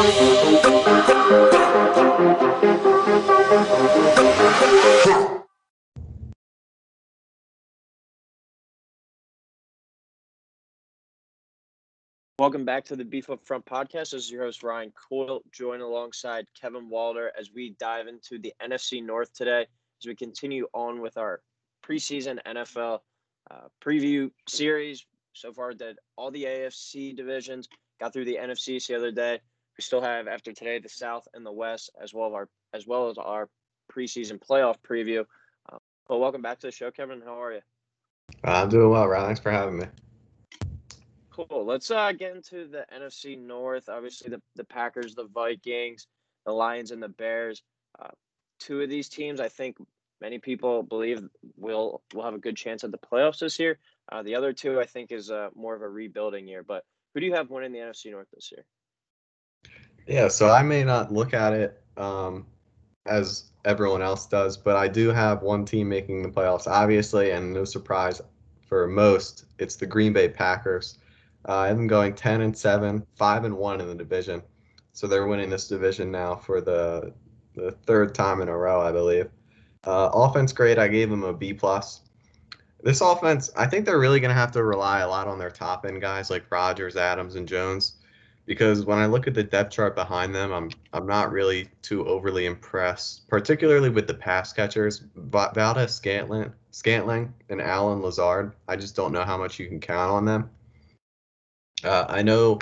Welcome back to the Beef Up Front podcast. This is your host, Ryan Coyle, joined alongside Kevin Walder as we dive into the NFC North today as we continue on with our preseason NFL uh, preview series. So far, did all the AFC divisions, got through the NFC the other day. We still have after today the South and the West, as well as our as well as our preseason playoff preview. Uh, well, welcome back to the show, Kevin. How are you? I'm doing well, Ryan. Thanks for having me. Cool. Let's uh, get into the NFC North. Obviously, the, the Packers, the Vikings, the Lions, and the Bears. Uh, two of these teams, I think many people believe will will have a good chance at the playoffs this year. Uh, the other two, I think, is uh, more of a rebuilding year. But who do you have winning the NFC North this year? Yeah, so I may not look at it um, as everyone else does, but I do have one team making the playoffs, obviously, and no surprise for most, it's the Green Bay Packers. Uh, I have them going 10 and 7, 5 and 1 in the division. So they're winning this division now for the the third time in a row, I believe. Uh, offense grade, I gave them a B plus. This offense, I think they're really going to have to rely a lot on their top end guys like Rodgers, Adams, and Jones, because when I look at the depth chart behind them, I'm I'm not really too overly impressed, particularly with the pass catchers, Valdes Scantling, Scantling, and Allen Lazard. I just don't know how much you can count on them. Uh, I know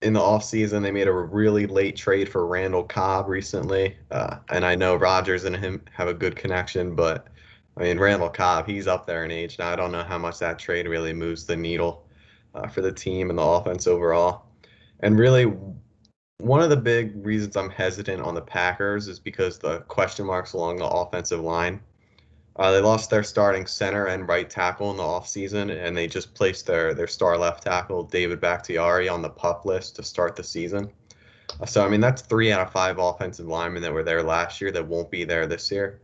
in the offseason they made a really late trade for Randall Cobb recently. Uh, and I know Rodgers and him have a good connection, but I mean, Randall Cobb, he's up there in age. Now, I don't know how much that trade really moves the needle uh, for the team and the offense overall. And really, one of the big reasons I'm hesitant on the Packers is because the question marks along the offensive line. Uh, they lost their starting center and right tackle in the offseason, and they just placed their, their star left tackle, David Bakhtiari, on the pup list to start the season. Uh, so, I mean, that's three out of five offensive linemen that were there last year that won't be there this year.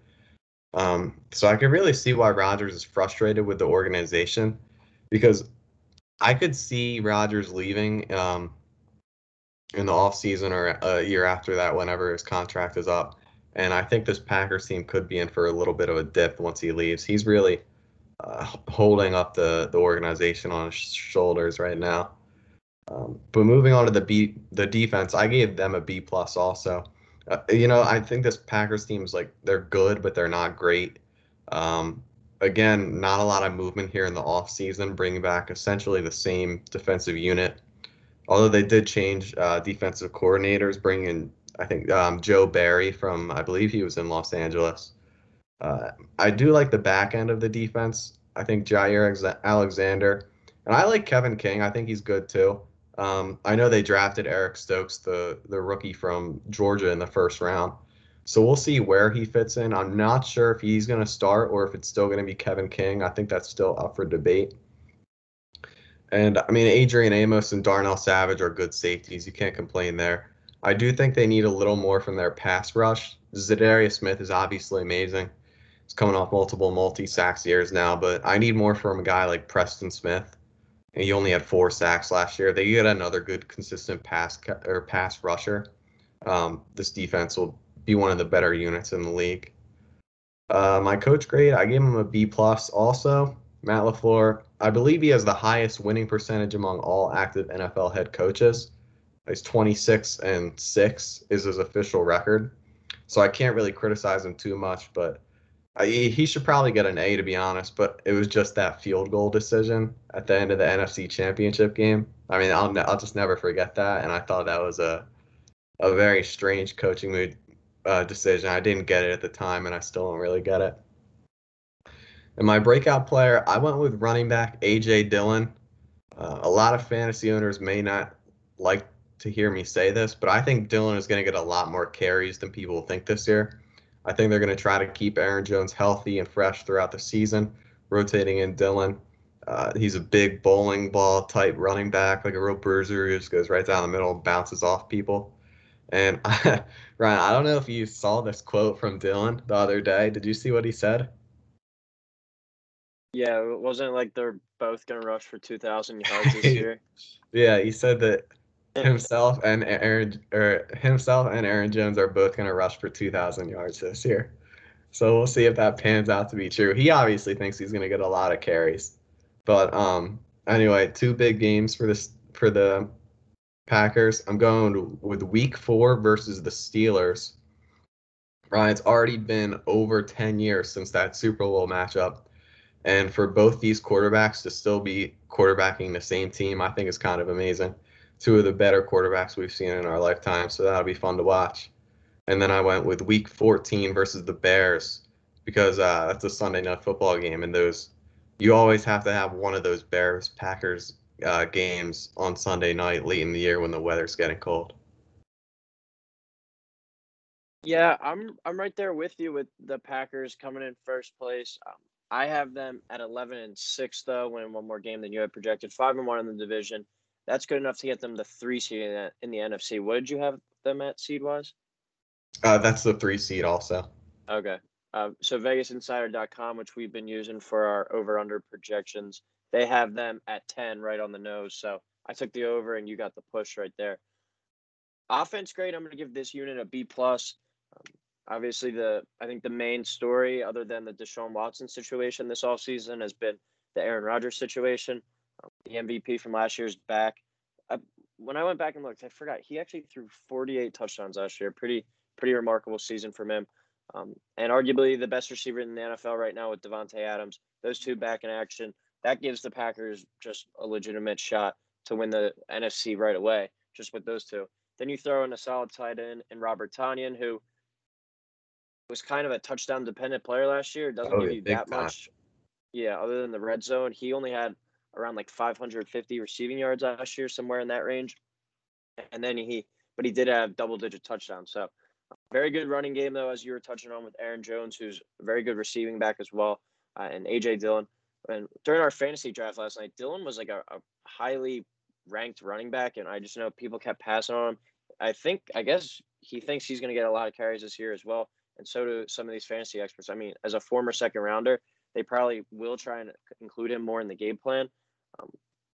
Um, so I could really see why Rodgers is frustrated with the organization because I could see Rodgers leaving um, in the offseason or a year after that, whenever his contract is up. And I think this Packers team could be in for a little bit of a dip once he leaves. He's really uh, holding up the, the organization on his shoulders right now. Um, but moving on to the B, the defense, I gave them a B plus also. Uh, you know, I think this Packers team is like they're good, but they're not great. Um, again, not a lot of movement here in the offseason, bringing back essentially the same defensive unit. Although they did change uh, defensive coordinators, bringing I think um, Joe Barry from I believe he was in Los Angeles. Uh, I do like the back end of the defense. I think Jaire Alexander, and I like Kevin King. I think he's good too. Um, I know they drafted Eric Stokes, the the rookie from Georgia, in the first round. So we'll see where he fits in. I'm not sure if he's going to start or if it's still going to be Kevin King. I think that's still up for debate. And I mean, Adrian Amos and Darnell Savage are good safeties. You can't complain there. I do think they need a little more from their pass rush. Za'Darius Smith is obviously amazing. He's coming off multiple multi sacks years now, but I need more from a guy like Preston Smith. And he only had four sacks last year. They get another good, consistent pass or pass rusher. Um, this defense will be one of the better units in the league. Uh, my coach grade, I gave him a B plus. Also, Matt LaFleur, I believe he has the highest winning percentage among all active NFL head coaches. He's 26 and six is his official record, so I can't really criticize him too much. But I, he should probably get an A to be honest. But it was just that field goal decision at the end of the NFC Championship game. I mean, I'll I'll just never forget that, and I thought that was a a very strange coaching mood uh, decision. I didn't get it at the time, and I still don't really get it. And my breakout player, I went with running back AJ Dillon. Uh, a lot of fantasy owners may not like to hear me say this, but I think Dillon is going to get a lot more carries than people think this year. I think they're going to try to keep Aaron Jones healthy and fresh throughout the season, rotating in Dillon. Uh, he's a big bowling ball type running back, like a real bruiser who just goes right down the middle and bounces off people. And I, Ryan, I don't know if you saw this quote from Dillon the other day. Did you see what he said? Yeah, it wasn't like they're both going to rush for 2,000 yards this year. yeah, he said that himself and Aaron or himself and Aaron Jones are both going to rush for 2,000 yards this year. So we'll see if that pans out to be true. He obviously thinks he's going to get a lot of carries, but um, anyway, two big games for this for the Packers. I'm going with Week Four versus the Steelers. Right, it's already been over 10 years since that Super Bowl matchup. And for both these quarterbacks to still be quarterbacking the same team, I think is kind of amazing. Two of the better quarterbacks we've seen in our lifetime, so that'll be fun to watch. And then I went with Week 14 versus the Bears because uh, that's a Sunday night football game, and those you always have to have one of those Bears Packers uh, games on Sunday night late in the year when the weather's getting cold. Yeah, I'm I'm right there with you with the Packers coming in first place. Um, I have them at 11 and six though, winning one more game than you had projected. Five and one in the division. That's good enough to get them the three seed in the, in the NFC. What did you have them at seed wise? Uh, that's the three seed also. Okay. Uh, so VegasInsider.com, which we've been using for our over under projections, they have them at 10 right on the nose. So I took the over and you got the push right there. Offense great. I'm going to give this unit a B plus. Um, obviously, the I think the main story, other than the Deshaun Watson situation this offseason, has been the Aaron Rodgers situation. Um, the MVP from last year's back. I, when I went back and looked, I forgot he actually threw 48 touchdowns last year. Pretty pretty remarkable season from him. Um, and arguably the best receiver in the NFL right now with Davante Adams. Those two back in action. That gives the Packers just a legitimate shot to win the NFC right away, just with those two. Then you throw in a solid tight end and Robert Tonyan, who was kind of a touchdown dependent player last year. Doesn't oh, give you that time. much. Yeah, other than the red zone, he only had around like 550 receiving yards last year, somewhere in that range. And then he, but he did have double digit touchdowns. So very good running game, though, as you were touching on with Aaron Jones, who's a very good receiving back as well, uh, and AJ Dillon. And during our fantasy draft last night, Dillon was like a, a highly ranked running back, and I just know people kept passing on him. I think, I guess he thinks he's going to get a lot of carries this year as well, and so do some of these fantasy experts. I mean, as a former second rounder, they probably will try and include him more in the game plan. Um,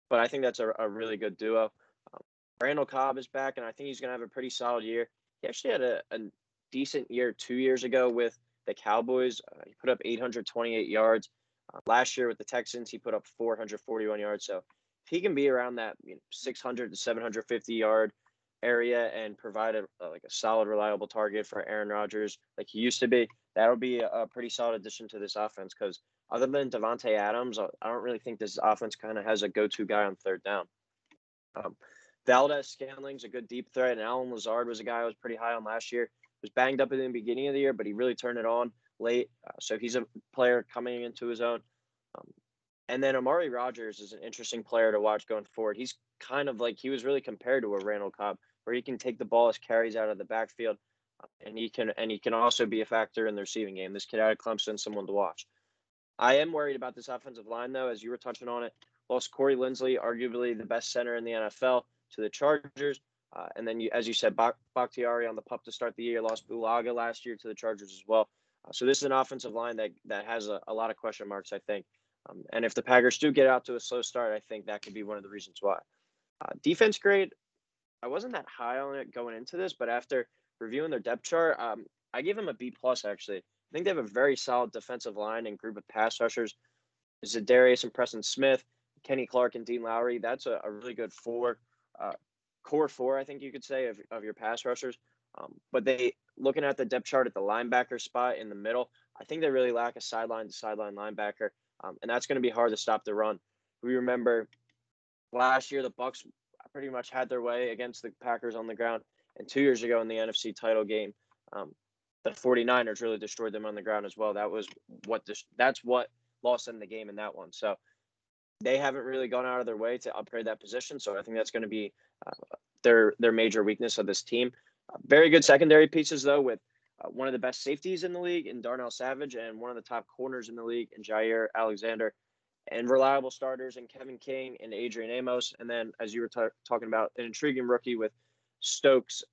but I think that's a, a really good duo. Um, Randall Cobb is back, and I think he's going to have a pretty solid year. He actually had a, a decent year two years ago with the Cowboys. Uh, he put up 828 yards. Last year with the Texans, he put up 441 yards. So if he can be around that you know, 600 to 750 yard area and provide a, a, like a solid, reliable target for Aaron Rodgers like he used to be, that'll be a, a pretty solid addition to this offense. Because other than Davante Adams, I don't really think this offense kind of has a go-to guy on third down. Um, Valdes-Scantling's a good deep threat, and Allen Lazard was a guy I was pretty high on last year was banged up in the beginning of the year, but he really turned it on late. Uh, so he's a player coming into his own. Um, and then Amari Rodgers is an interesting player to watch going forward. He's kind of like he was really compared to a Randall Cobb, where he can take the ball as carries out of the backfield, uh, and he can and he can also be a factor in the receiving game. This kid out of Clemson, someone to watch. I am worried about this offensive line though, as you were touching on it. Lost Corey Linsley, arguably the best center in the NFL, to the Chargers. Uh, and then, you, as you said, Bak- Bakhtiari on the pup to start the year, lost Bulaga last year to the Chargers as well. Uh, so this is an offensive line that that has a, a lot of question marks, I think. Um, and if the Packers do get out to a slow start, I think that could be one of the reasons why. Uh, defense grade, I wasn't that high on it going into this, but after reviewing their depth chart, um, I gave them a B plus. Actually, I think they have a very solid defensive line and group of pass rushers. Za'Darius and Preston Smith, Kenny Clark and Dean Lowry. That's a, a really good four. Uh, core four, I think you could say, of, of your pass rushers. Um, but they, looking at the depth chart at the linebacker spot in the middle, I think they really lack a sideline to sideline linebacker, um, and that's going to be hard to stop the run. We remember last year the Bucs pretty much had their way against the Packers on the ground, and two years ago in the NFC title game, um, the 49ers really destroyed them on the ground as well. That was what this, that's what lost them the game in that one. So they haven't really gone out of their way to upgrade that position. So I think that's going to be uh, their their major weakness of this team. Uh, very good secondary pieces though, with uh, one of the best safeties in the league in Darnell Savage and one of the top corners in the league in Jaire Alexander, and reliable starters in Kevin King and Adrian Amos. And then, as you were t- talking about, an intriguing rookie with Stokes,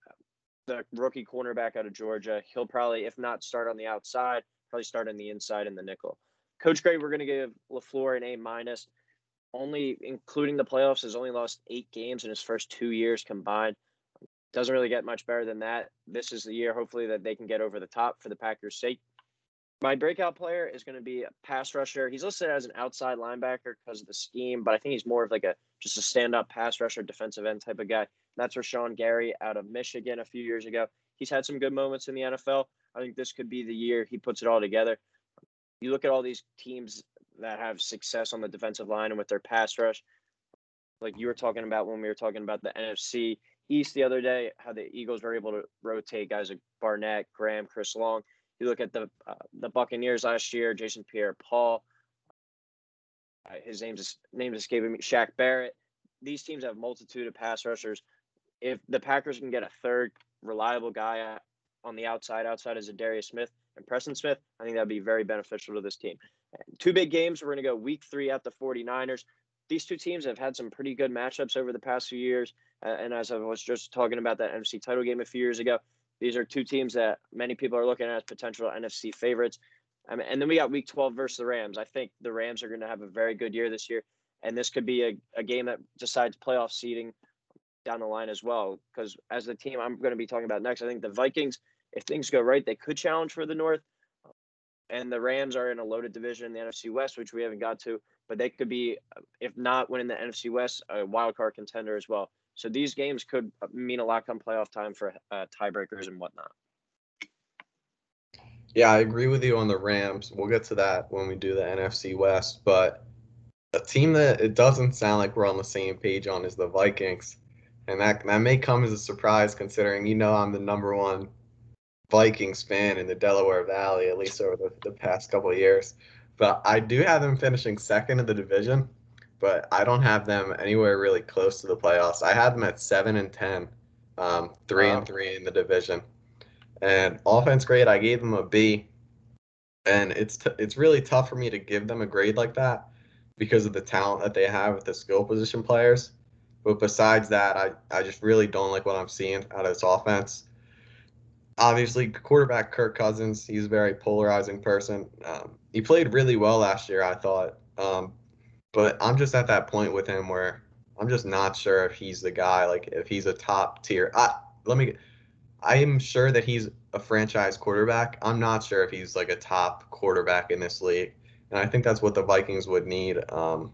the rookie cornerback out of Georgia. He'll probably, if not start on the outside, probably start on the inside in the nickel. Coach grade, we're going to give LaFleur an A minus. Only including the playoffs, has only lost eight games in his first two years combined. Doesn't really get much better than that. This is the year, hopefully, that they can get over the top for the Packers' sake. My breakout player is going to be a pass rusher. He's listed as an outside linebacker because of the scheme, but I think he's more of like a just a stand up pass rusher, defensive end type of guy. That's Rashan Gary out of Michigan a few years ago. He's had some good moments in the NFL. I think this could be the year he puts it all together. You look at all these teams that have success on the defensive line and with their pass rush, like you were talking about when we were talking about the NFC East the other day, how the Eagles were able to rotate guys like Barnett, Graham, Chris Long. You look at the uh, the Buccaneers last year, Jason Pierre-Paul. Uh, his name's name is escaping me. Shaq Barrett. These teams have multitude of pass rushers. If the Packers can get a third reliable guy on the outside, outside Za'Darius Smith and Preston Smith, I think that'd be very beneficial to this team. Two big games. We're going to go week three at the 49ers. These two teams have had some pretty good matchups over the past few years. Uh, and as I was just talking about that NFC title game a few years ago, these are two teams that many people are looking at as potential NFC favorites. Um, and then we got week 12 versus the Rams. I think the Rams are going to have a very good year this year. And this could be a, a game that decides playoff seeding down the line as well. Because as the team I'm going to be talking about next, I think the Vikings, if things go right, they could challenge for the North. And the Rams are in a loaded division in the NFC West, which we haven't got to, but they could be, if not winning the NFC West, a wild card contender as well. So these games could mean a lot come playoff time for uh, tiebreakers and whatnot. Yeah, I agree with you on the Rams. We'll get to that when we do the NFC West. But a team that it doesn't sound like we're on the same page on is the Vikings. And that that may come as a surprise considering you know I'm the number one Vikings fan in the Delaware Valley, at least over the, the past couple of years. But I do have them finishing second in the division but I don't have them anywhere really close to the playoffs. I had them at seven and ten, um, three wow. and three in the division, and offense grade I gave them a B, and it's t- it's really tough for me to give them a grade like that because of the talent that they have with the skill position players. But besides that, I, I just really don't like what I'm seeing out of this offense. Obviously, quarterback Kirk Cousins, he's a very polarizing person. Um, he played really well last year, I thought. Um, but I'm just at that point with him where I'm just not sure if he's the guy. Like if he's a top tier. I, let me. I am sure that he's a franchise quarterback. I'm not sure if he's like a top quarterback in this league, and I think that's what the Vikings would need um,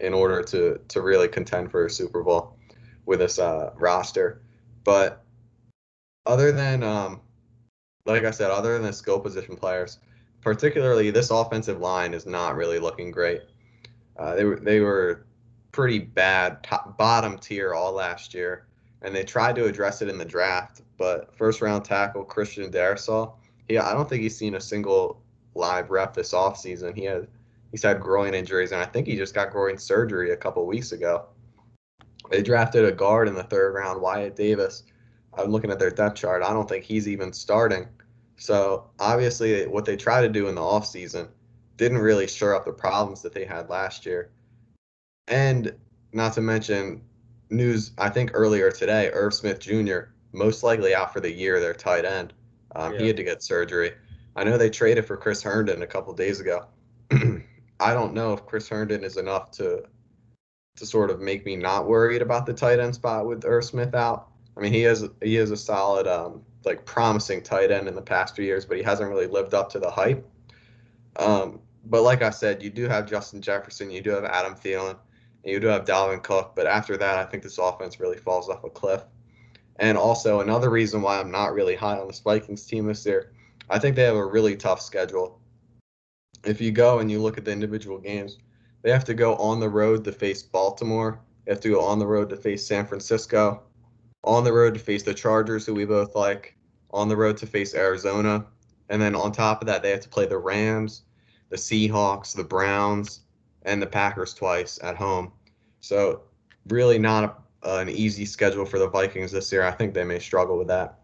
in order to to really contend for a Super Bowl with this uh, roster. But other than um, like I said, other than the skill position players, particularly this offensive line is not really looking great. Uh, they were they were pretty bad, top, bottom tier all last year, and they tried to address it in the draft. But first round tackle Christian Darrisaw, yeah, I don't think he's seen a single live rep this offseason. He had he's had groin injuries, and I think he just got groin surgery a couple weeks ago. They drafted a guard in the third round, Wyatt Davis. I'm looking at their depth chart. I don't think he's even starting. So obviously, what they try to do in the offseason didn't really shore up the problems that they had last year. And not to mention news, I think earlier today, Irv Smith Jr. most likely out for the year, their tight end. Um, yeah. He had to get surgery. I know they traded for Chris Herndon a couple days ago. I don't know if Chris Herndon is enough to to sort of make me not worried about the tight end spot with Irv Smith out. I mean, he is he is a solid, um, like promising tight end in the past few years, but he hasn't really lived up to the hype. Um, but like I said, you do have Justin Jefferson, you do have Adam Thielen, and you do have Dalvin Cook. But after that, I think this offense really falls off a cliff. And also another reason why I'm not really high on this Vikings team this year, I think they have a really tough schedule. If you go and you look at the individual games, they have to go on the road to face Baltimore. They have to go on the road to face San Francisco, on the road to face the Chargers, who we both like, on the road to face Arizona, and then on top of that, they have to play the Rams, the Seahawks, the Browns, and the Packers twice at home. So really not a, an easy schedule for the Vikings this year. I think they may struggle with that.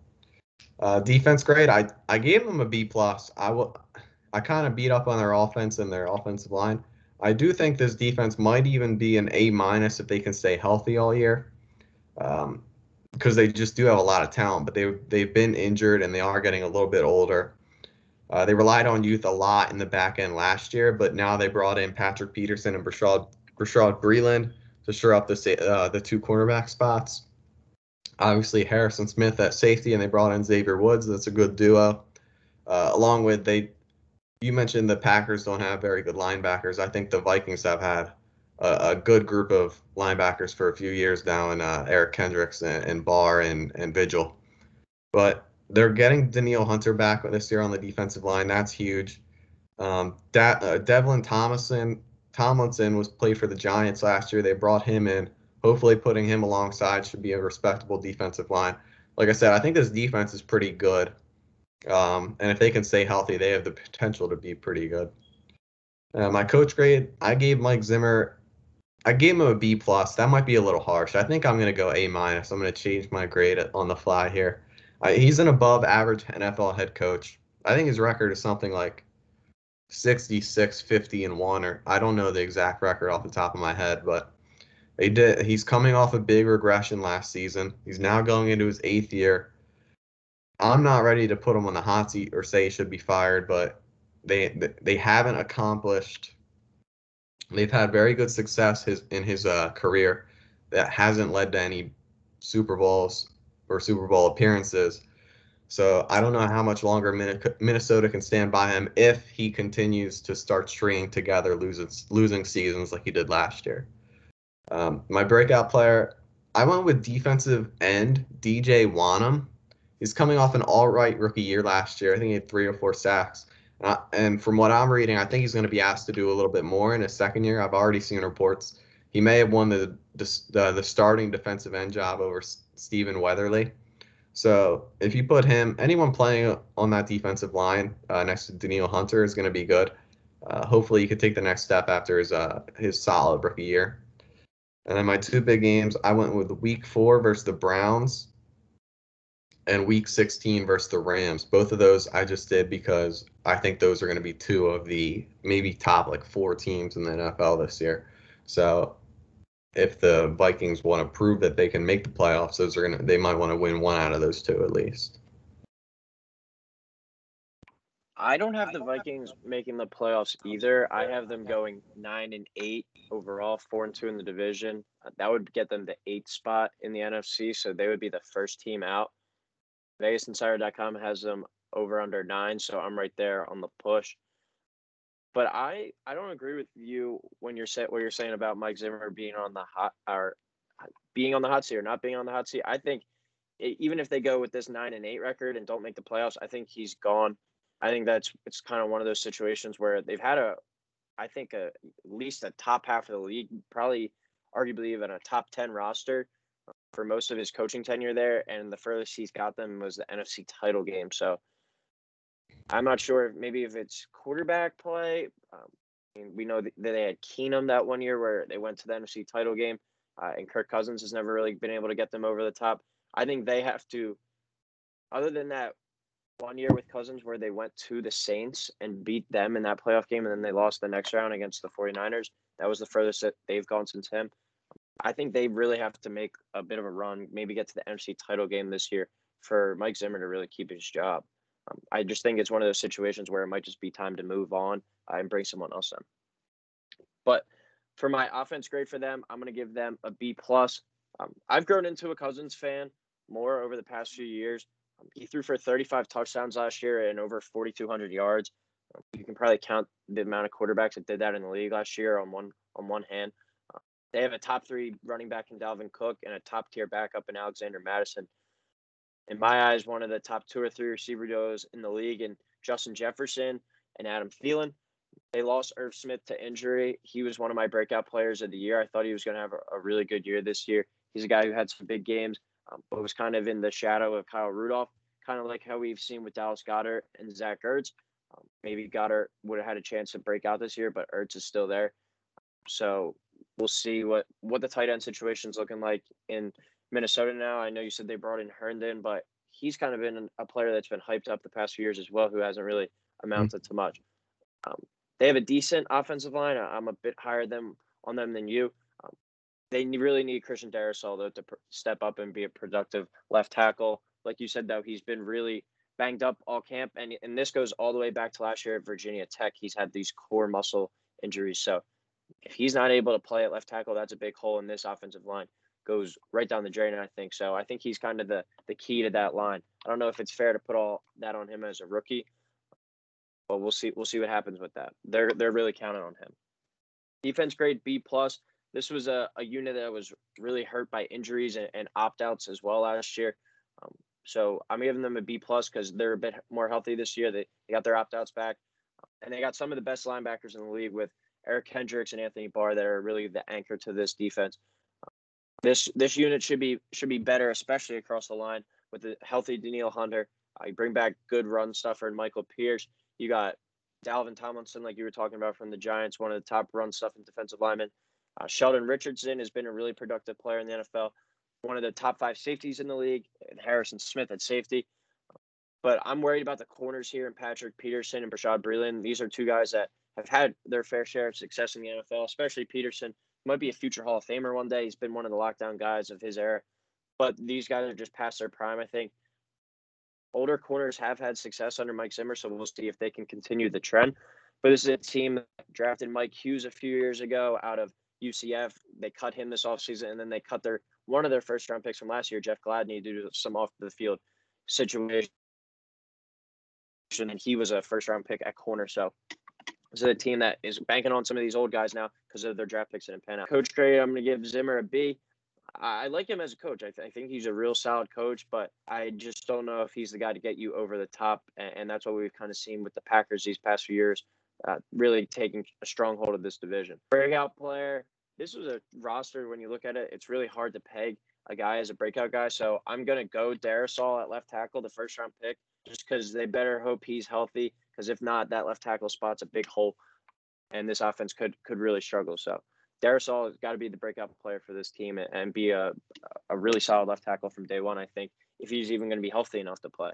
Uh, defense grade, I I gave them a B plus. I will. I kind of beat up on their offense and their offensive line. I do think this defense might even be an A minus if they can stay healthy all year, um, because they just do have a lot of talent. But they they've been injured and they are getting a little bit older. Uh, they relied on youth a lot in the back end last year, but now they brought in Patrick Peterson and Bashaud Bashaud Breeland to shore up the uh, the two cornerback spots. Obviously Harrison Smith at safety, and they brought in Xavier Woods. That's a good duo. Uh, along with they, you mentioned the Packers don't have very good linebackers. I think the Vikings have had a, a good group of linebackers for a few years now, and uh, Eric Kendricks and, and Barr and and Vigil. But they're getting Danielle Hunter back this year on the defensive line. That's huge. Um, uh, Devlin Thomason Tomlinson was played for the Giants last year. They brought him in. Hopefully, putting him alongside should be a respectable defensive line. Like I said, I think this defense is pretty good. Um, and if they can stay healthy, they have the potential to be pretty good. Uh, my coach grade, I gave Mike Zimmer, I gave him a B plus. That might be a little harsh. I think I'm going to go A minus. I'm going to change my grade on the fly here. Uh, he's an above average NFL head coach. I think his record is something like 66, 50, and one, or I don't know the exact record off the top of my head, but they did. He's coming off a big regression last season. He's now going into his eighth year. I'm not ready to put him on the hot seat or say he should be fired, but they they haven't accomplished. They've had very good success his in his uh, career that hasn't led to any Super Bowls or Super Bowl appearances. So I don't know how much longer Minnesota can stand by him if he continues to start stringing together losing losing seasons like he did last year. Um, my breakout player, I went with defensive end DJ Wonnum. He's coming off an all right rookie year last year. I think he had three or four sacks. Uh, and from what I'm reading, I think he's going to be asked to do a little bit more in his second year. I've already seen reports he may have won the the, the starting defensive end job over Stephen Weatherly. So if you put him, anyone playing on that defensive line uh, next to Danielle Hunter is going to be good. Uh, hopefully, he could take the next step after his uh, his solid rookie year. And then my two big games, I went with Week Four versus the Browns, and Week 16 versus the Rams. Both of those I just did because I think those are going to be two of the maybe top like four teams in the NFL this year. So if the Vikings want to prove that they can make the playoffs, those are gonna they might want to win one out of those two at least. I don't have the Vikings making the playoffs either. I have them going nine and eight overall, four and two in the division. Uh, that would get them the eighth spot in the NFC, so they would be the first team out. VegasInsider.com has them over under nine, so I'm right there on the push. But I I don't agree with you when you're saying what you're saying about Mike Zimmer being on the hot or being on the hot seat or not being on the hot seat. I think even if they go with this nine and eight record and don't make the playoffs, I think he's gone. I think that's it's kind of one of those situations where they've had a, I think a, at least a top half of the league, probably arguably even a top ten roster for most of his coaching tenure there, and the furthest he's got them was the NFC title game. So I'm not sure if maybe if it's quarterback play. Um, we know that they had Keenum that one year where they went to the NFC title game, uh, and Kirk Cousins has never really been able to get them over the top. I think they have to, other than that one year with Cousins where they went to the Saints and beat them in that playoff game, and then they lost the next round against the 49ers. That was the furthest that they've gone since him. I think they really have to make a bit of a run, maybe get to the NFC title game this year for Mike Zimmer to really keep his job. Um, I just think it's one of those situations where it might just be time to move on uh, and bring someone else in. But for my offense grade for them, I'm going to give them a B plus. Um, I've grown into a Cousins fan more over the past few years. Um, he threw for 35 touchdowns last year and over 4,200 yards. Um, you can probably count the amount of quarterbacks that did that in the league last year on one on one hand. They have a top three running back in Dalvin Cook and a top tier backup in Alexander Mattison. in my eyes, one of the top two or three receiver duos in the league, and Justin Jefferson and Adam Thielen. They lost Irv Smith to injury. He was one of my breakout players of the year. I thought he was going to have a, a, really good year this year. He's a guy who had some big games, um, but was kind of in the shadow of Kyle Rudolph, kind of like how we've seen with Dallas Goedert and Zach Ertz. Um, maybe Goedert would have had a chance to break out this year, but Ertz is still there. So we'll see what what the tight end situation is looking like in Minnesota now. I know you said they brought in Herndon, but he's kind of been a player that's been hyped up the past few years as well, who hasn't really mm-hmm. amounted mm-hmm. to much. Um, they have a decent offensive line. I'm a bit higher than on them than you. Um, they really need Christian Darrisaw though to pr- step up and be a productive left tackle. Like you said, though, he's been really banged up all camp, and and this goes all the way back to last year at Virginia Tech. He's had these core muscle injuries, so if he's not able to play at left tackle, that's a big hole in this offensive line. Goes right down the drain, I think. So I think he's kind of the the key to that line. I don't know if it's fair to put all that on him as a rookie, but we'll see. We'll see what happens with that. They're they're really counting on him. Defense grade B plus. This was a, a unit that was really hurt by injuries and, and opt outs as well last year. Um, so I'm giving them a B plus because they're a bit more healthy this year. They, they got their opt outs back, and they got some of the best linebackers in the league with Eric Hendricks and Anthony Barr that are really the anchor to this defense. This this unit should be should be better, especially across the line with the healthy Danielle Hunter. Uh, you bring back good run stuffer and Michael Pierce. You got Dalvin Tomlinson, like you were talking about from the Giants, one of the top run stuffing defensive linemen. Uh, Sheldon Richardson has been a really productive player in the NFL, one of the top five safeties in the league, and Harrison Smith at safety. But I'm worried about the corners here and Patrick Peterson and Bashaud Breeland. These are two guys that have had their fair share of success in the NFL, especially Peterson. Might be a future Hall of Famer one day. He's been one of the lockdown guys of his era. But these guys are just past their prime, I think. Older corners have had success under Mike Zimmer, so we'll see if they can continue the trend. But this is a team that drafted Mike Hughes a few years ago out of UCF. They cut him this offseason, and then they cut their one of their first round picks from last year, Jeff Gladney, due to some off the field situation. And he was a first round pick at corner. So this is a team that is banking on some of these old guys now because of their draft picks and pan out. Coach grade, I'm going to give Zimmer a B. I like him as a coach. I, th- I, think he's a real solid coach, but I just don't know if he's the guy to get you over the top. And, and that's what we've kind of seen with the Packers these past few years, uh, really taking a stronghold of this division. Breakout player. This was a roster when you look at it, it's really hard to peg a guy as a breakout guy. So I'm gonna go Darrisaw at left tackle, the first round pick, just because they better hope he's healthy. Because if not, that left tackle spot's a big hole, and this offense could could really struggle. So Darrisaw has got to be the breakout player for this team and, and be a a really solid left tackle from day one. I think if he's even going to be healthy enough to play.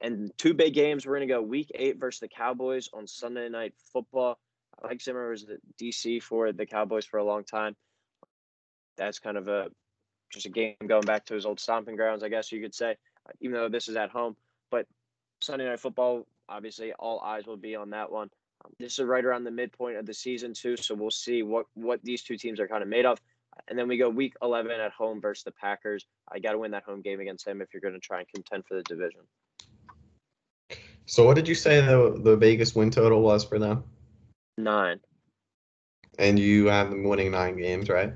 And two big games. We're going to go Week Eight versus the Cowboys on Sunday Night Football. Mike Zimmer was the DC for the Cowboys for a long time. That's kind of a just a game going back to his old stomping grounds, I guess you could say. Even though this is at home, but Sunday Night Football, obviously, all eyes will be on that one. Um, this is right around the midpoint of the season too, so we'll see what what these two teams are kind of made of. And then we go week 11 at home versus the Packers. I got to win that home game against him if you're going to try and contend for the division. So, what did you say the the Vegas win total was for them? Nine. And you have them winning nine games, right?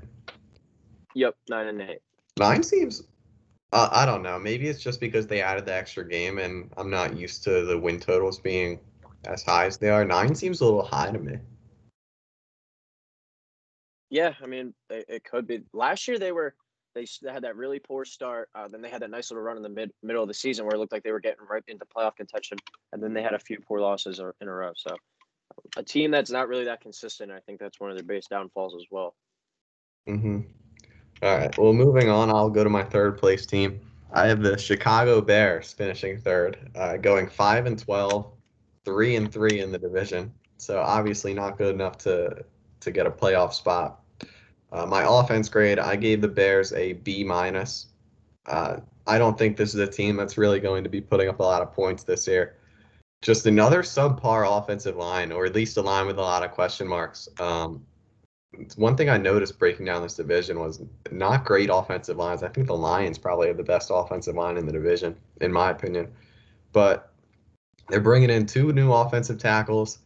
Yep, nine and eight. Nine seems. Uh, I don't know. Maybe it's just because they added the extra game, and I'm not used to the win totals being as high as they are. Nine seems a little high to me. Yeah, I mean, it, it could be. Last year they were they had that really poor start. Uh, then they had that nice little run in the mid middle of the season where it looked like they were getting right into playoff contention, and then they had a few poor losses in a row. So, a team that's not really that consistent, I think that's one of their biggest downfalls as well. Mm-hmm. All right. Well, moving on, I'll go to my third place team. I have the Chicago Bears finishing third, uh, going five and 12, three and three in the division. So obviously not good enough to to get a playoff spot. Uh, my offense grade, I gave the Bears a B minus. Uh, I don't think this is a team that's really going to be putting up a lot of points this year. Just another subpar offensive line, or at least a line with a lot of question marks. Um, one thing I noticed breaking down this division was not great offensive lines. I think the Lions probably have the best offensive line in the division, in my opinion. But they're bringing in two new offensive tackles,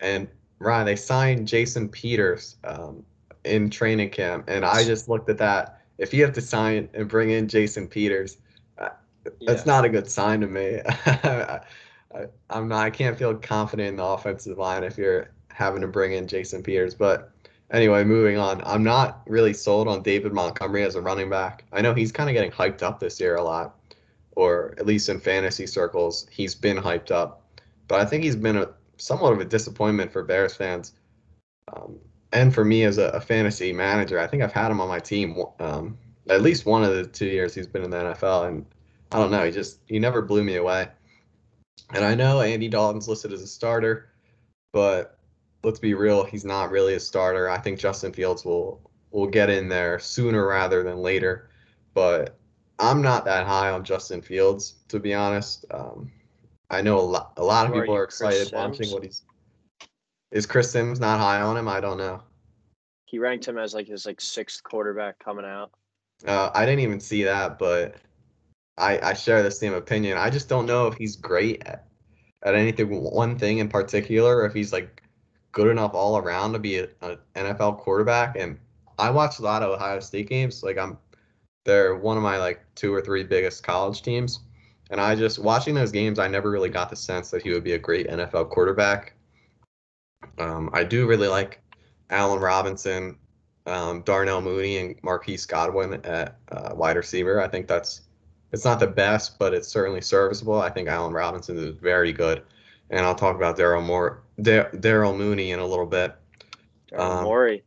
and Ryan, they signed Jason Peters um, in training camp, and I just looked at that. If you have to sign and bring in Jason Peters, uh, yeah. that's not a good sign to me. I, I'm not. I can't feel confident in the offensive line if you're having to bring in Jason Peters. But anyway, moving on. I'm not really sold on David Montgomery as a running back. I know he's kind of getting hyped up this year a lot, or at least in fantasy circles, he's been hyped up. But I think he's been a somewhat of a disappointment for Bears fans. Um, and for me as a, a, fantasy manager, I think I've had him on my team um, at least one of the two years he's been in the NFL, and I don't know, he just he never blew me away. And I know Andy Dalton's listed as a starter, but let's be real, he's not really a starter. I think Justin Fields will will get in there sooner rather than later, but I'm not that high on Justin Fields to be honest. Um, I know a lot a lot of people are, are excited watching what he's is Chris Sims not high on him? I don't know. he ranked him as like his like sixth quarterback coming out. Uh, I didn't even see that, but I I share the same opinion. I just don't know if he's great at, at anything one thing in particular, or if he's like good enough all around to be an NFL quarterback. And I watch a lot of Ohio State games. Like I'm, they're one of my like two or three biggest college teams. And I just watching those games, I never really got the sense that he would be a great NFL quarterback. Um, I do really like Allen Robinson, um, Darnell Mooney, and Marquise Goodwin at uh, wide receiver. I think that's it's not the best, but it's certainly serviceable. I think Allen Robinson is very good, and I'll talk about Daryl Moore, Darnell Mooney in a little bit. Daryl um, Morey.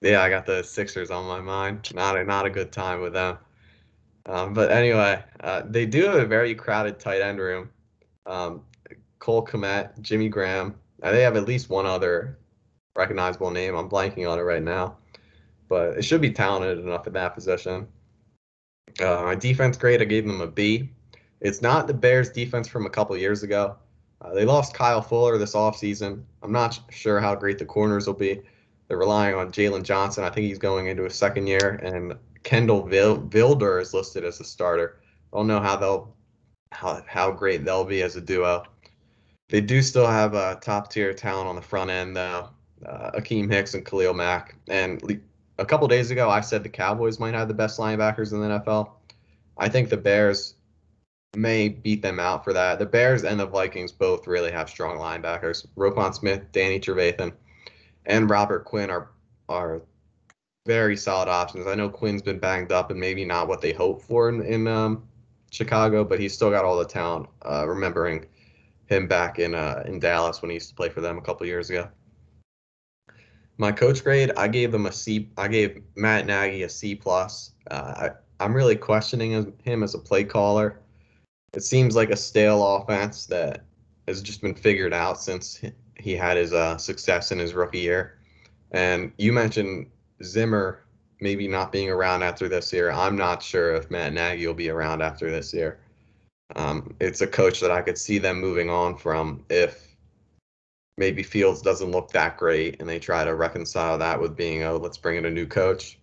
Yeah, I got the Sixers on my mind. Not a, not a good time with them. Um, but anyway, uh, they do have a very crowded tight end room. Um, Cole Kmet, Jimmy Graham. They have at least one other recognizable name. I'm blanking on it right now, but it should be talented enough at that position. Uh, my defense grade, I gave them a B. It's not the Bears' defense from a couple years ago. Uh, they lost Kyle Fuller this offseason. I'm not sure how great the corners will be. They're relying on Jaylon Johnson. I think he's going into his second year, and Kindle Vildor is listed as a starter. I don't know how they'll how how great they'll be as a duo. They do still have a top tier talent on the front end though. Uh, Akiem Hicks and Khalil Mack. And a couple days ago, I said the Cowboys might have the best linebackers in the NFL. I think the Bears may beat them out for that. The Bears and the Vikings both really have strong linebackers. Roquan Smith, Danny Trevathan, and Robert Quinn are are very solid options. I know Quinn's been banged up and maybe not what they hoped for in, in um, Chicago, but he's still got all the talent. Uh, remembering him back in uh, in Dallas when he used to play for them a couple years ago. My coach grade, I gave them a C. I gave Matt Nagy a C plus. Uh, I, I'm really questioning him as a play caller. It seems like a stale offense that has just been figured out since he had his uh, success in his rookie year. And you mentioned Zimmer maybe not being around after this year. I'm not sure if Matt Nagy will be around after this year. Um, it's a coach that I could see them moving on from if maybe Fields doesn't look that great and they try to reconcile that with being, oh, let's bring in a new coach.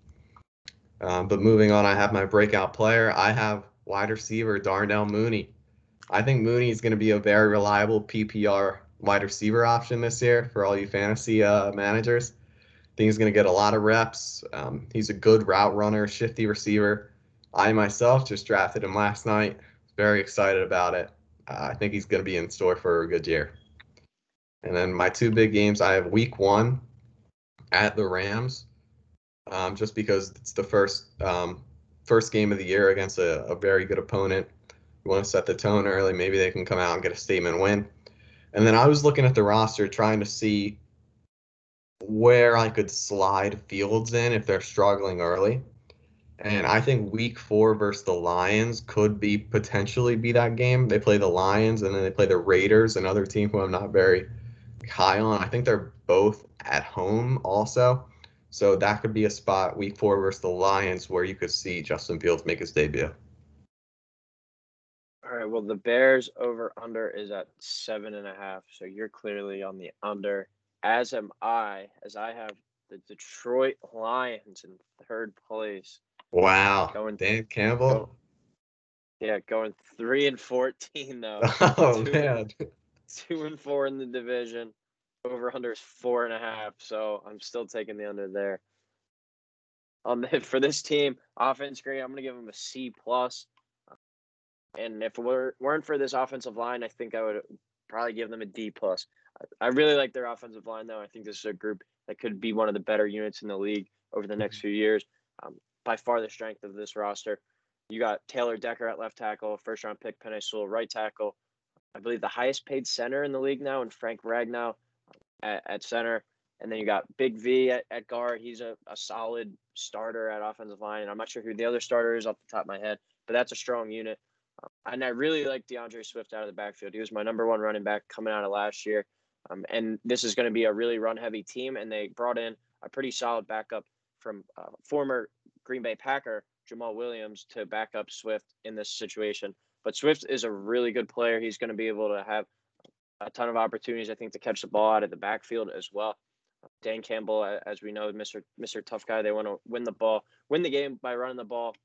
Um, but moving on, I have my breakout player. I have wide receiver Darnell Mooney. I think Mooney is going to be a very reliable PPR wide receiver option this year for all you fantasy uh, managers I think he's going to get a lot of reps. Um, he's a good route runner, shifty receiver. I myself just drafted him last night. Very excited about it. Uh, I think he's going to be in store for a good year. And then my two big games, I have week one at the Rams, um, just because it's the first um, first game of the year against a, a very good opponent. You want to set the tone early. Maybe they can come out and get a statement win. And then I was looking at the roster trying to see where I could slide Fields in if they're struggling early. And I think week four versus the Lions could be potentially be that game. They play the Lions and then they play the Raiders, another team who I'm not very high on. I think they're both at home also. So that could be a spot week four versus the Lions where you could see Justin Fields make his debut. All right. Well, the Bears over under is at seven and a half. So you're clearly on the under as am I, as I have the Detroit Lions in third place. Wow. Going Dan Campbell. Yeah, going three and fourteen though. Oh two, man. Two and four in the division. Over under is four and a half. So I'm still taking the under there. Um, for this team, offense grade, I'm gonna give them a C plus. And if it were, weren't for this offensive line, I think I would probably give them a D plus. I really like their offensive line, though. I think this is a group that could be one of the better units in the league over the next mm-hmm. few years. Um, by far the strength of this roster. You got Taylor Decker at left tackle, first round pick Penei Sewell right tackle. I believe the highest paid center in the league now, and Frank Ragnow at, at center. And then you got Big V at, at guard. He's a, a solid starter at offensive line. And I'm not sure who the other starter is off the top of my head, but that's a strong unit. Um, and I really like D'Andre Swift out of the backfield. He was my number one running back coming out of last year. Um, and this is going to be a really run heavy team. And they brought in a pretty solid backup from uh, former Green Bay Packer, Jamaal Williams, to back up Swift in this situation. But Swift is a really good player. He's going to be able to have a ton of opportunities, I think, to catch the ball out of the backfield as well. Dan Campbell, as we know, Mr. Mr. Tough Guy. They want to win the ball, win the game by running the ball,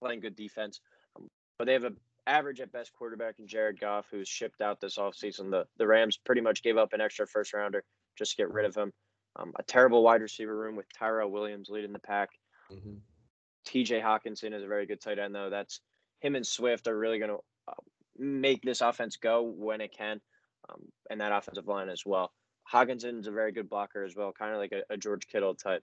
playing good defense. Um, but they have an average at best quarterback in Jared Goff, who's shipped out this offseason. The the Rams pretty much gave up an extra first rounder just to get rid of him. Um, a terrible wide receiver room with Tyrell Williams leading the pack. Mm-hmm. TJ Hockenson is a very good tight end, though. That's him and Swift are really going to uh, make this offense go when it can, um, and that offensive line as well. Hockenson's a very good blocker as well, kind of like a, a George Kittle type.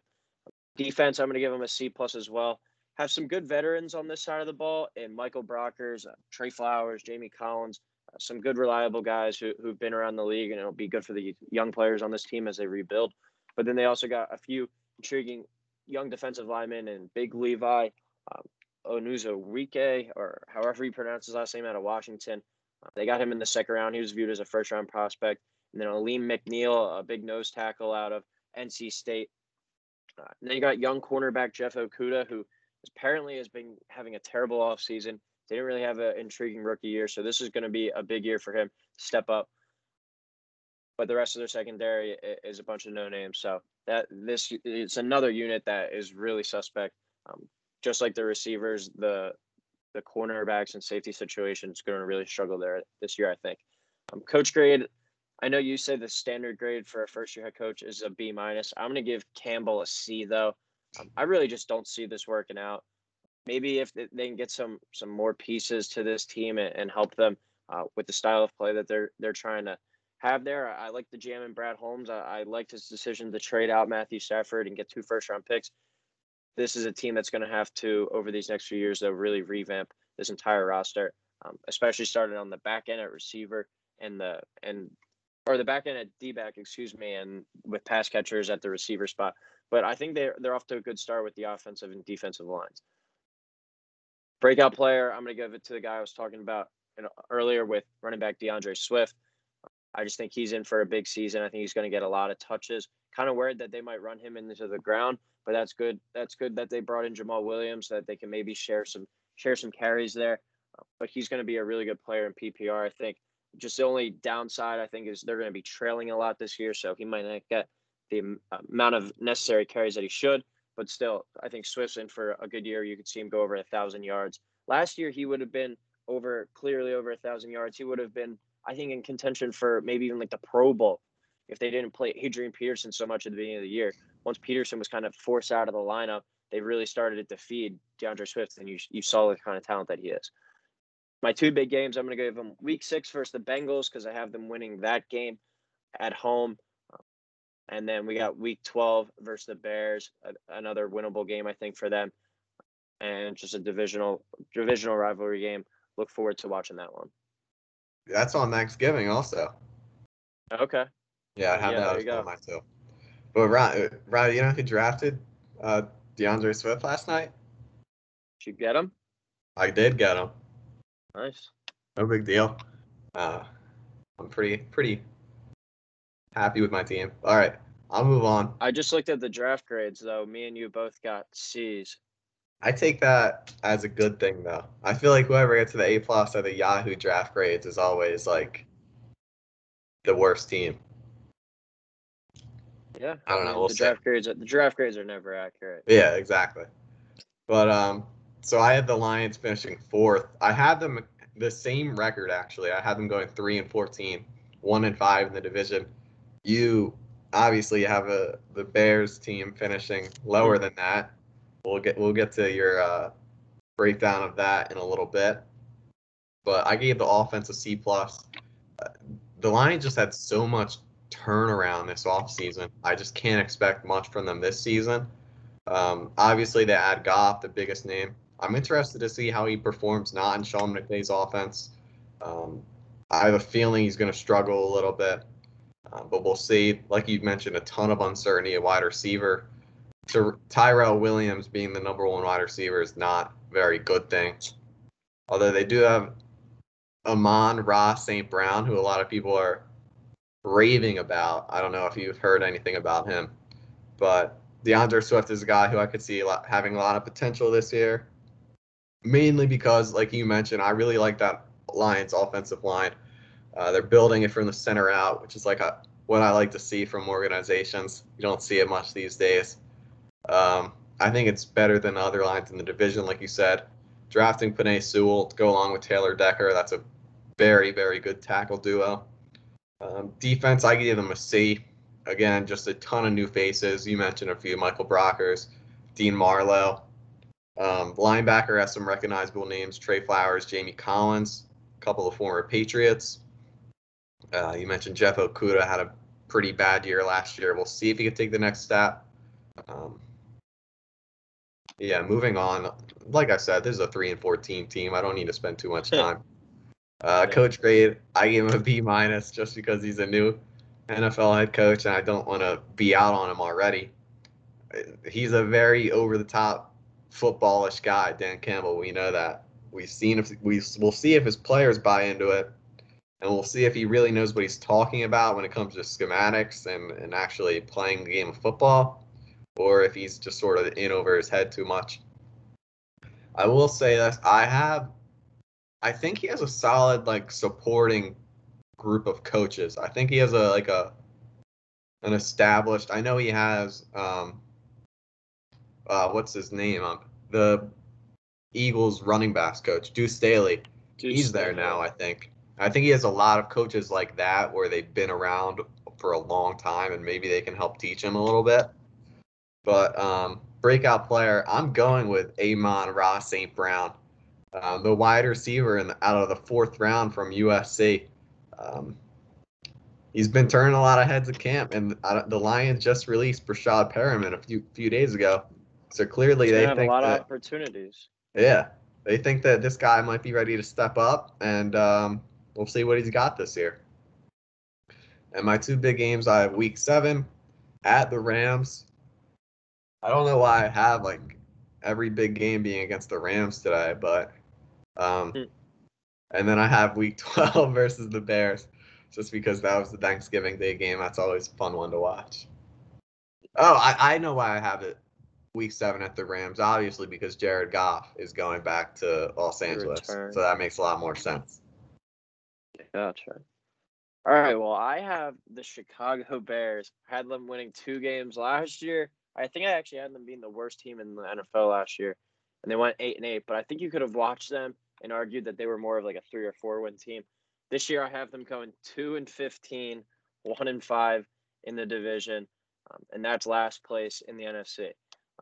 Defense, I'm going to give him a C plus as well. Have some good veterans on this side of the ball, and Michael Brockers, uh, Trey Flowers, Jamie Collins, uh, some good reliable guys who, who've been around the league, and it'll be good for the young players on this team as they rebuild. But then they also got a few intriguing young defensive linemen and Big Levi, um, Onwuzurike, or however you pronounce his last name, out of Washington. They got him in the second round. He was viewed as a first round prospect. And then Alim McNeill, a big nose tackle out of NC State. Uh, and then you got young cornerback Jeff Okudah, who apparently has been having a terrible offseason. They didn't really have an intriguing rookie year, so this is going to be a big year for him step up. But the rest of their secondary is a bunch of no names. So that this it's another unit that is really suspect. Um, just like the receivers, the the cornerbacks and safety situations going to really struggle there this year. I think. Um, coach grade. I know you say the standard grade for a first year head coach is a B minus. I'm going to give Campbell a C though. Um, I really just don't see this working out. Maybe if they can get some some more pieces to this team and, and help them uh, with the style of play that they're they're trying to have there. I, I like the jam and Brad Holmes. I, I liked his decision to trade out Matthew Stafford and get two first round picks. This is a team that's going to have to over these next few years though really revamp this entire roster, um, especially starting on the back end at receiver and the and or the back end at D back, excuse me, and with pass catchers at the receiver spot. But I think they're they're off to a good start with the offensive and defensive lines. Breakout player, I'm going to give it to the guy I was talking about earlier with running back D'Andre Swift. I just think he's in for a big season. I think he's going to get a lot of touches. Kind of worried that they might run him into the ground, but that's good. That's good that they brought in Jamaal Williams so that they can maybe share some share some carries there. Uh, but he's going to be a really good player in PPR. I think. Just the only downside I think is they're going to be trailing a lot this year, so he might not get the uh, amount of necessary carries that he should. But still, I think Swift's in for a good year. You could see him go over a thousand yards. Last year, he would have been over clearly over a thousand yards. He would have been, I think, in contention for maybe even like the Pro Bowl if they didn't play Adrian Peterson so much at the beginning of the year. Once Peterson was kind of forced out of the lineup, they really started to feed D'Andre Swift, and you you saw the kind of talent that he is. My two big games, I'm going to give them Week Six versus the Bengals because I have them winning that game at home. And then we got week 12 versus the Bears, another winnable game, I think, for them. And just a divisional divisional rivalry game. Look forward to watching that one. That's on Thanksgiving also. Okay. Yeah, I have yeah, that as one too. But Ryan, Ryan, you know who drafted uh, D'Andre Swift last night? Did you get him? I did get him. Nice. No big deal. Uh, I'm pretty pretty happy with my team. All right, I'll move on. I just looked at the draft grades though. Me and you both got C's. I take that as a good thing though. I feel like whoever gets to the A plus or the Yahoo draft grades is always like the worst team. Yeah, I don't know. We'll the see. draft grades. Are, the draft grades are never accurate. Yeah, exactly. But um, so I had the Lions finishing fourth. I had them the same record actually. I had them going three and 14, one and five in the division you obviously have a the Bears team finishing lower than that. We'll get we'll get to your uh, breakdown of that in a little bit. But I gave the offense a C plus. Uh, the Lions just had so much turnaround this offseason. I just can't expect much from them this season. Um, obviously, they add Goff, the biggest name. I'm interested to see how he performs not in Sean McVay's offense. Um, I have a feeling he's going to struggle a little bit. Uh, but we'll see. Like you mentioned, a ton of uncertainty at wide receiver. Tyrell Williams being the number one wide receiver is not a very good thing. Although they do have Amon-Ra St. Brown, who a lot of people are raving about. I don't know if you've heard anything about him, but D'Andre Swift is a guy who I could see a lot, having a lot of potential this year. Mainly because, like you mentioned, I really like that Lions offensive line. Uh, they're building it from the center out, which is like a what I like to see from organizations. You don't see it much these days. Um, I think it's better than other lines in the division, like you said. Drafting Penei Sewell to go along with Taylor Decker, that's a very, very good tackle duo. Um, defense, I give them a C. Again, just a ton of new faces. You mentioned a few Michael Brockers, Dean Marlowe. Um, linebacker has some recognizable names Trey Flowers, Jamie Collins, a couple of former Patriots. Uh, you mentioned Jeff Okudah had a pretty bad year last year. We'll see if he can take the next step. Um, yeah, moving on. Like I said, this is a three and fourteen team. I don't need to spend too much time. Uh, coach grade, I gave him a B minus just because he's a new NFL head coach, and I don't want to be out on him already. He's a very over the top footballish guy, Dan Campbell. We know that. We've seen if we we'll see if his players buy into it, and we'll see if he really knows what he's talking about when it comes to schematics and, and actually playing the game of football or if he's just sort of in over his head too much. I will say this: I have, I think he has a solid like supporting group of coaches. I think he has a like a an established. I know he has um, uh, what's his name? Um, the Eagles running backs coach, Deuce Staley. Deuce He's there now, I think. I think he has a lot of coaches like that where they've been around for a long time and maybe they can help teach him a little bit. But um, breakout player, I'm going with Amon-Ra St. Brown, um, the wide receiver in the, out of the fourth round from USC. Um, he's been turning a lot of heads at camp, and the Lions just released Breshad Perriman a few few days ago. So clearly they have think a lot that, of opportunities. Yeah, they think that this guy might be ready to step up, and um, we'll see what he's got this year. And my two big games, I have Week Seven at the Rams. I don't know why I have like every big game being against the Rams today, but um, hmm. and then I have Week 12 versus the Bears, just because that was the Thanksgiving Day game. That's always a fun one to watch. Oh, I, I know why I have it Week Seven at the Rams, obviously because Jared Goff is going back to Los Angeles, Return. so that makes a lot more sense. Gotcha. All right. Well, I have the Chicago Bears. Had them winning two games last year I think I actually had them being the worst team in the NFL last year, and they went eight and eight. But I think you could have watched them and argued that they were more of like a three or four win team. This year, I have them going two and 15, one and five in the division, um, and that's last place in the NFC.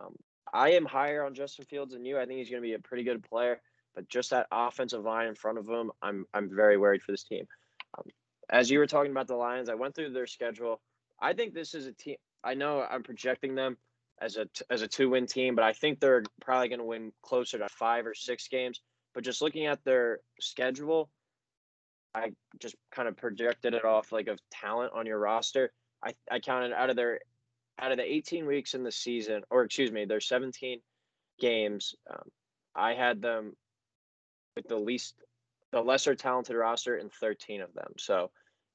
Um, I am higher on Justin Fields than you. I think he's going to be a pretty good player, but just that offensive line in front of him, I'm I'm very worried for this team. Um, as you were talking about the Lions, I went through their schedule. I think this is a team. I know I'm projecting them as a as a two win team, but I think they're probably going to win closer to five or six games. But just looking at their schedule, I just kind of projected it off like of talent on your roster. I I counted out of their out of the 18 weeks in the season, or excuse me, their 17 games. Um, I had them with the least, the lesser talented roster in 13 of them. So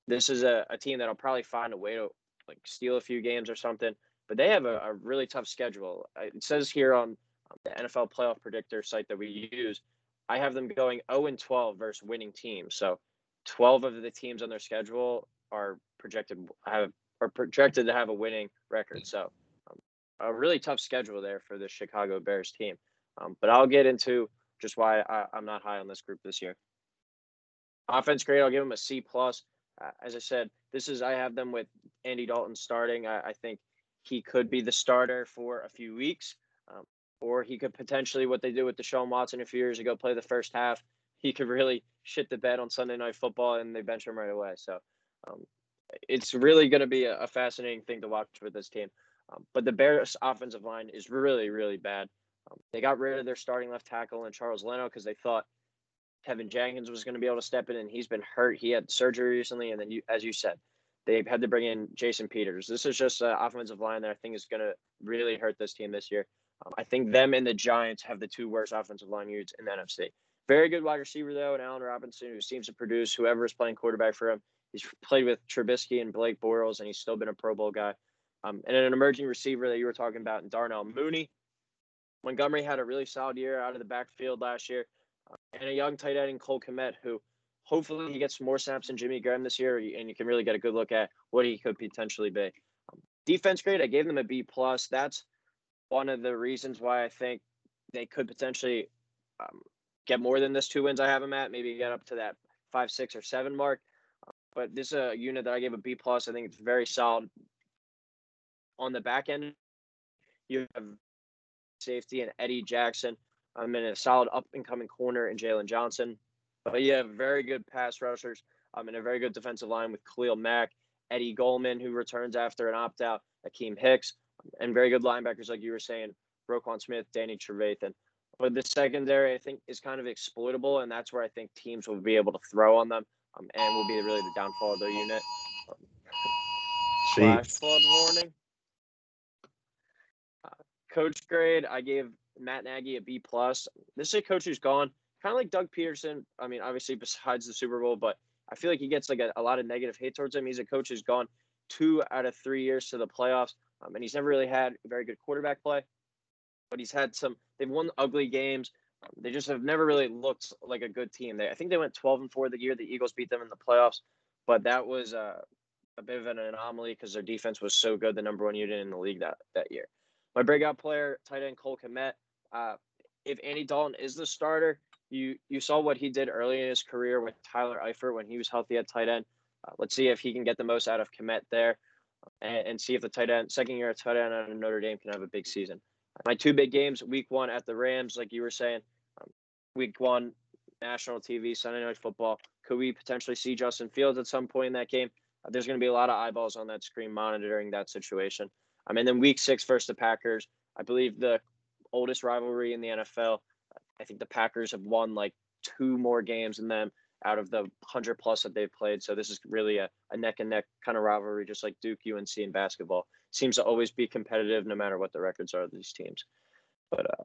this is a, a team that'll probably find a way to like steal a few games or something. But they have a, a really tough schedule. It says here on the NFL Playoff Predictor site that we use, I have them going 0 and 12 versus winning teams. So 12 of the teams on their schedule are projected have are projected to have a winning record. So um, a really tough schedule there for the Chicago Bears team. Um, but I'll get into just why I, am not high on this group this year. Offense grade, I'll give them a C plus. As I said, this is I have them with Andy Dalton starting. I, I think he could be the starter for a few weeks, um, or he could potentially what they did with Deshaun Watson a few years ago, play the first half. He could really shit the bed on Sunday Night Football, and they bench him right away. So um, it's really going to be a, a, fascinating thing to watch with this team. Um, but the Bears' offensive line is really, really bad. Um, they got rid of their starting left tackle and Charles Leno because they thought Teven Jenkins was going to be able to step in, and he's been hurt. He had surgery recently, and then you, as you said, They've had to bring in Jason Peters. This is just an offensive line that I think is going to really hurt this team this year. Um, I think them and the Giants have the two worst offensive line units in the NFC. Very good wide receiver though, and Allen Robinson, who seems to produce whoever is playing quarterback for him. He's played with Trubisky and Blake Bortles, and he's still been a Pro Bowl guy. Um, and an emerging receiver that you were talking about, in Darnell Mooney. Montgomery had a really solid year out of the backfield last year, and a young tight end in Cole Kmet, who hopefully he gets more snaps than Jimmy Graham this year, and you can really get a good look at what he could potentially be. Um, defense grade, I gave them a B plus. That's one of the reasons why I think they could potentially um, get more than this two wins I have them at. Maybe get up to that five, six, or seven mark. But this is a unit that I gave a B plus. I think it's very solid. On the back end, you have safety and Eddie Jackson. I'm in a solid up and coming corner in Jaylon Johnson. But you have very good pass rushers. I'm in a very good defensive line with Khalil Mack, Eddie Goldman, who returns after an opt out, Akiem Hicks, and very good linebackers, like you were saying, Roquan Smith, Danny Trevathan. But the secondary, I think, is kind of exploitable, and that's where I think teams will be able to throw on them um, and will be really the downfall of their unit. Um, flash flood warning. Uh, coach grade, I gave Matt Nagy a B plus. This is a coach who's gone kind of like Doug Pederson. I mean, obviously besides the Super Bowl, but I feel like he gets like a, a lot of negative hate towards him. He's a coach who's gone two out of three years to the playoffs, um, and he's never really had very good quarterback play. But he's had some. They've won ugly games. They just have never really looked like a good team. They, I think they went 12 and four the year the Eagles beat them in the playoffs, but that was uh, a bit of an anomaly because their defense was so good, the number one unit in the league that that year. My breakout player, tight end Cole Kmet. Uh, if Andy Dalton is the starter, you you saw what he did early in his career with Tyler Eifert when he was healthy at tight end. Uh, let's see if he can get the most out of Kmet there, and, and, see if the tight end second year tight end out of Notre Dame can have a big season. My two big games: Week one at the Rams, like you were saying. Um, week one, national TV, Sunday Night Football. Could we potentially see Justin Fields at some point in that game? Uh, there's going to be a lot of eyeballs on that screen monitoring that situation. Um, and then Week six versus the Packers. I believe the oldest rivalry in the NFL. I think the Packers have won like two more games than them out of the 100 plus that they've played. So this is really a, a neck and neck kind of rivalry, just like Duke, UNC, and basketball. Seems to always be competitive no matter what the records are of these teams. But uh,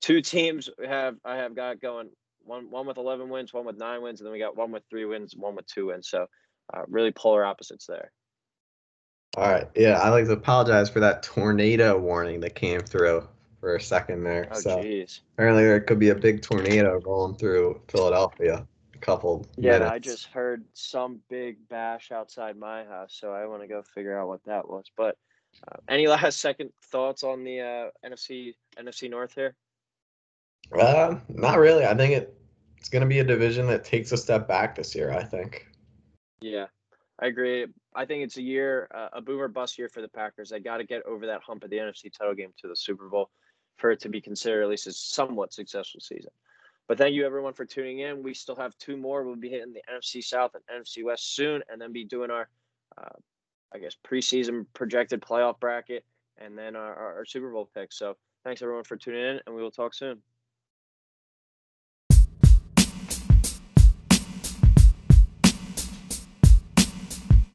two teams have I have got going one one with 11 wins, one with nine wins, and then we got one with three wins, one with two wins. So uh, really polar opposites there. All right. Yeah, I like to apologize for that tornado warning that came through for a second there. Oh, so jeez. apparently there could be a big tornado rolling through Philadelphia. A couple. Yeah, minutes. I just heard some big bash outside my house, so I want to go figure out what that was. But uh, any last second thoughts on the uh, NFC NFC North here? Uh, not really. I think it it's going to be a division that takes a step back this year. I think. Yeah, I agree. I think it's a year, uh, a boomer bust year for the Packers. They got to get over that hump of the NFC title game to the Super Bowl for it to be considered at least a somewhat successful season. But thank you everyone for tuning in. We still have two more. We'll be hitting the NFC South and NFC West soon, and then be doing our, uh, I guess, preseason projected playoff bracket, and then our, our, our Super Bowl picks. So thanks everyone for tuning in, and we will talk soon.